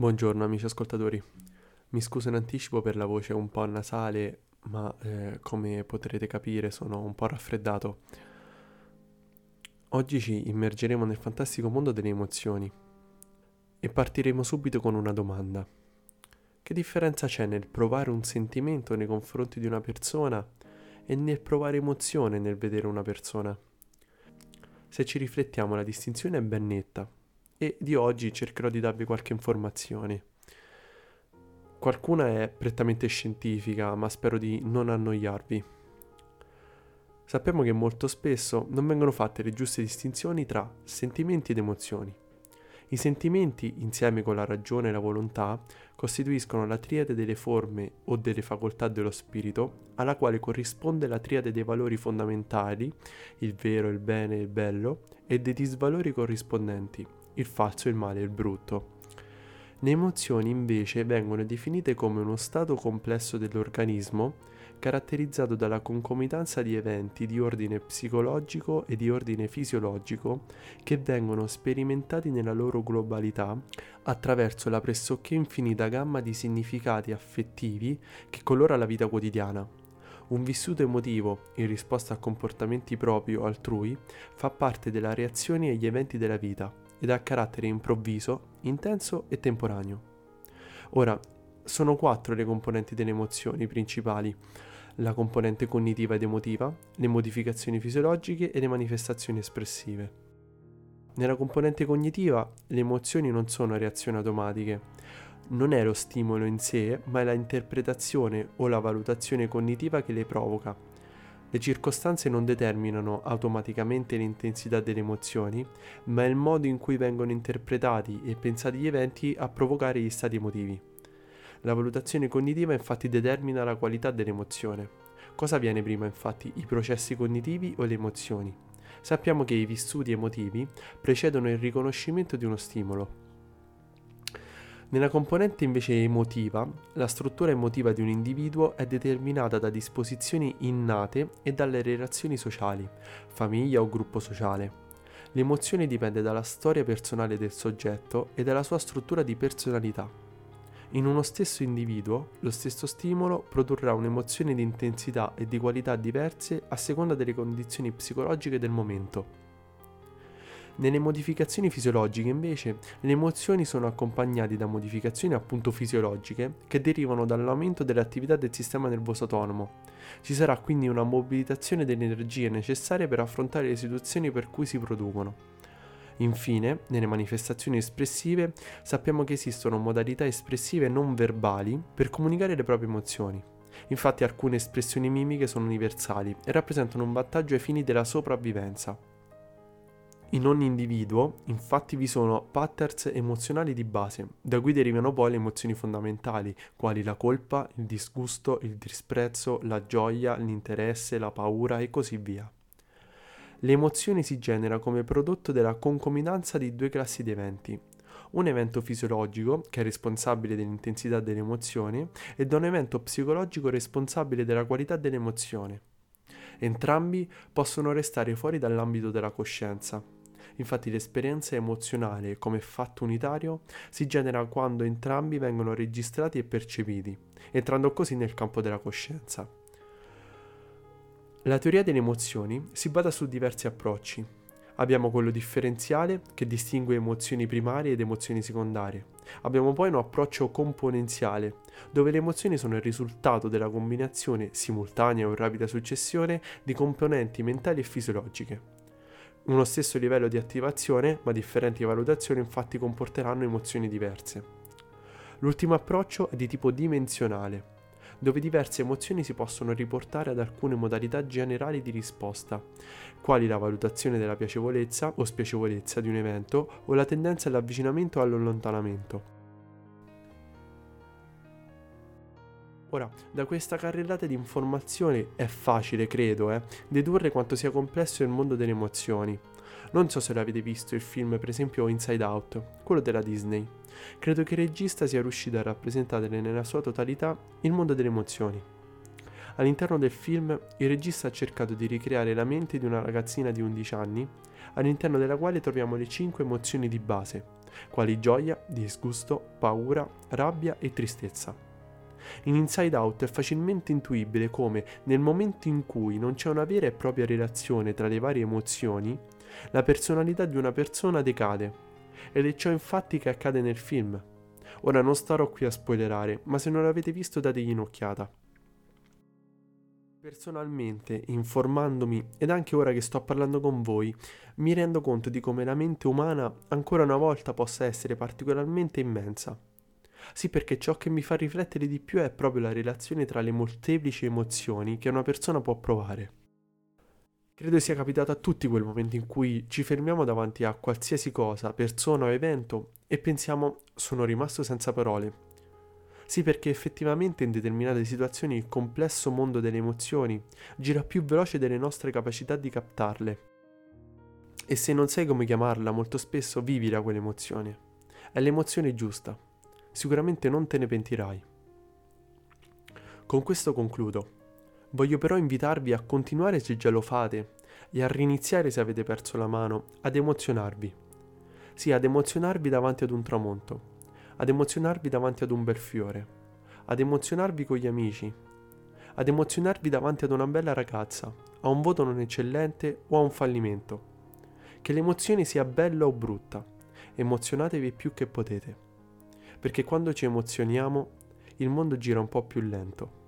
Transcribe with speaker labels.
Speaker 1: Buongiorno amici ascoltatori, mi scuso in anticipo per la voce un po' nasale, ma eh, come potrete capire sono un po' raffreddato. Oggi ci immergeremo nel fantastico mondo delle emozioni e partiremo subito con una domanda. Che differenza c'è nel provare un sentimento nei confronti di una persona e nel provare emozione nel vedere una persona? Se ci riflettiamo la distinzione è ben netta e di oggi cercherò di darvi qualche informazione. Qualcuna è prettamente scientifica, ma spero di non annoiarvi. Sappiamo che molto spesso non vengono fatte le giuste distinzioni tra sentimenti ed emozioni. I sentimenti, insieme con la ragione e la volontà, costituiscono la triade delle forme o delle facoltà dello spirito, alla quale corrisponde la triade dei valori fondamentali, il vero, il bene e il bello, e dei disvalori corrispondenti, il falso, il male e il brutto. Le emozioni invece vengono definite come uno stato complesso dell'organismo caratterizzato dalla concomitanza di eventi di ordine psicologico e di ordine fisiologico che vengono sperimentati nella loro globalità attraverso la pressoché infinita gamma di significati affettivi che colora la vita quotidiana. Un vissuto emotivo, in risposta a comportamenti propri o altrui, fa parte della reazione agli eventi della vita ed ha carattere improvviso, intenso e temporaneo. Ora, sono quattro le componenti delle emozioni principali, la componente cognitiva ed emotiva, le modificazioni fisiologiche e le manifestazioni espressive. Nella componente cognitiva le emozioni non sono reazioni automatiche, non è lo stimolo in sé, ma è la interpretazione o la valutazione cognitiva che le provoca le circostanze non determinano automaticamente l'intensità delle emozioni, ma è il modo in cui vengono interpretati e pensati gli eventi a provocare gli stati emotivi. La valutazione cognitiva infatti determina la qualità dell'emozione. Cosa viene prima infatti, i processi cognitivi o le emozioni? Sappiamo che i vissuti emotivi precedono il riconoscimento di uno stimolo, nella componente invece emotiva, la struttura emotiva di un individuo è determinata da disposizioni innate e dalle relazioni sociali, famiglia o gruppo sociale. L'emozione dipende dalla storia personale del soggetto e dalla sua struttura di personalità. In uno stesso individuo, lo stesso stimolo produrrà un'emozione di intensità e di qualità diverse a seconda delle condizioni psicologiche del momento. Nelle modificazioni fisiologiche invece le emozioni sono accompagnate da modificazioni appunto fisiologiche che derivano dall'aumento delle attività del sistema nervoso autonomo. Ci sarà quindi una mobilitazione delle energie necessarie per affrontare le situazioni per cui si producono. Infine, nelle manifestazioni espressive sappiamo che esistono modalità espressive non verbali per comunicare le proprie emozioni. Infatti alcune espressioni mimiche sono universali e rappresentano un vantaggio ai fini della sopravvivenza. In ogni individuo, infatti, vi sono patterns emozionali di base, da cui derivano poi le emozioni fondamentali, quali la colpa, il disgusto, il disprezzo, la gioia, l'interesse, la paura e così via. L'emozione si genera come prodotto della concomitanza di due classi di eventi. Un evento fisiologico, che è responsabile dell'intensità dell'emozione, e da un evento psicologico responsabile della qualità dell'emozione. Entrambi possono restare fuori dall'ambito della coscienza. Infatti l'esperienza emozionale come fatto unitario si genera quando entrambi vengono registrati e percepiti, entrando così nel campo della coscienza. La teoria delle emozioni si basa su diversi approcci. Abbiamo quello differenziale che distingue emozioni primarie ed emozioni secondarie. Abbiamo poi un approccio componenziale, dove le emozioni sono il risultato della combinazione simultanea o rapida successione di componenti mentali e fisiologiche. Uno stesso livello di attivazione, ma differenti valutazioni infatti comporteranno emozioni diverse. L'ultimo approccio è di tipo dimensionale, dove diverse emozioni si possono riportare ad alcune modalità generali di risposta, quali la valutazione della piacevolezza o spiacevolezza di un evento o la tendenza all'avvicinamento o all'allontanamento. Ora, da questa carrellata di informazioni è facile, credo, eh, dedurre quanto sia complesso il mondo delle emozioni. Non so se l'avete visto il film, per esempio Inside Out, quello della Disney. Credo che il regista sia riuscito a rappresentare nella sua totalità il mondo delle emozioni. All'interno del film il regista ha cercato di ricreare la mente di una ragazzina di 11 anni, all'interno della quale troviamo le 5 emozioni di base, quali gioia, disgusto, paura, rabbia e tristezza. In Inside Out è facilmente intuibile come, nel momento in cui non c'è una vera e propria relazione tra le varie emozioni, la personalità di una persona decade. Ed è ciò infatti che accade nel film. Ora non starò qui a spoilerare, ma se non l'avete visto dategli un'occhiata. Personalmente, informandomi ed anche ora che sto parlando con voi, mi rendo conto di come la mente umana ancora una volta possa essere particolarmente immensa. Sì, perché ciò che mi fa riflettere di più è proprio la relazione tra le molteplici emozioni che una persona può provare. Credo sia capitato a tutti quel momento in cui ci fermiamo davanti a qualsiasi cosa, persona o evento e pensiamo sono rimasto senza parole sì, perché effettivamente in determinate situazioni il complesso mondo delle emozioni gira più veloce delle nostre capacità di captarle. E se non sai come chiamarla, molto spesso vivila quell'emozione. È l'emozione giusta. Sicuramente non te ne pentirai. Con questo concludo. Voglio però invitarvi a continuare se già lo fate e a riniziare se avete perso la mano, ad emozionarvi. Sì, ad emozionarvi davanti ad un tramonto ad emozionarvi davanti ad un bel fiore, ad emozionarvi con gli amici, ad emozionarvi davanti ad una bella ragazza, a un voto non eccellente o a un fallimento. Che l'emozione sia bella o brutta, emozionatevi più che potete, perché quando ci emozioniamo il mondo gira un po' più lento.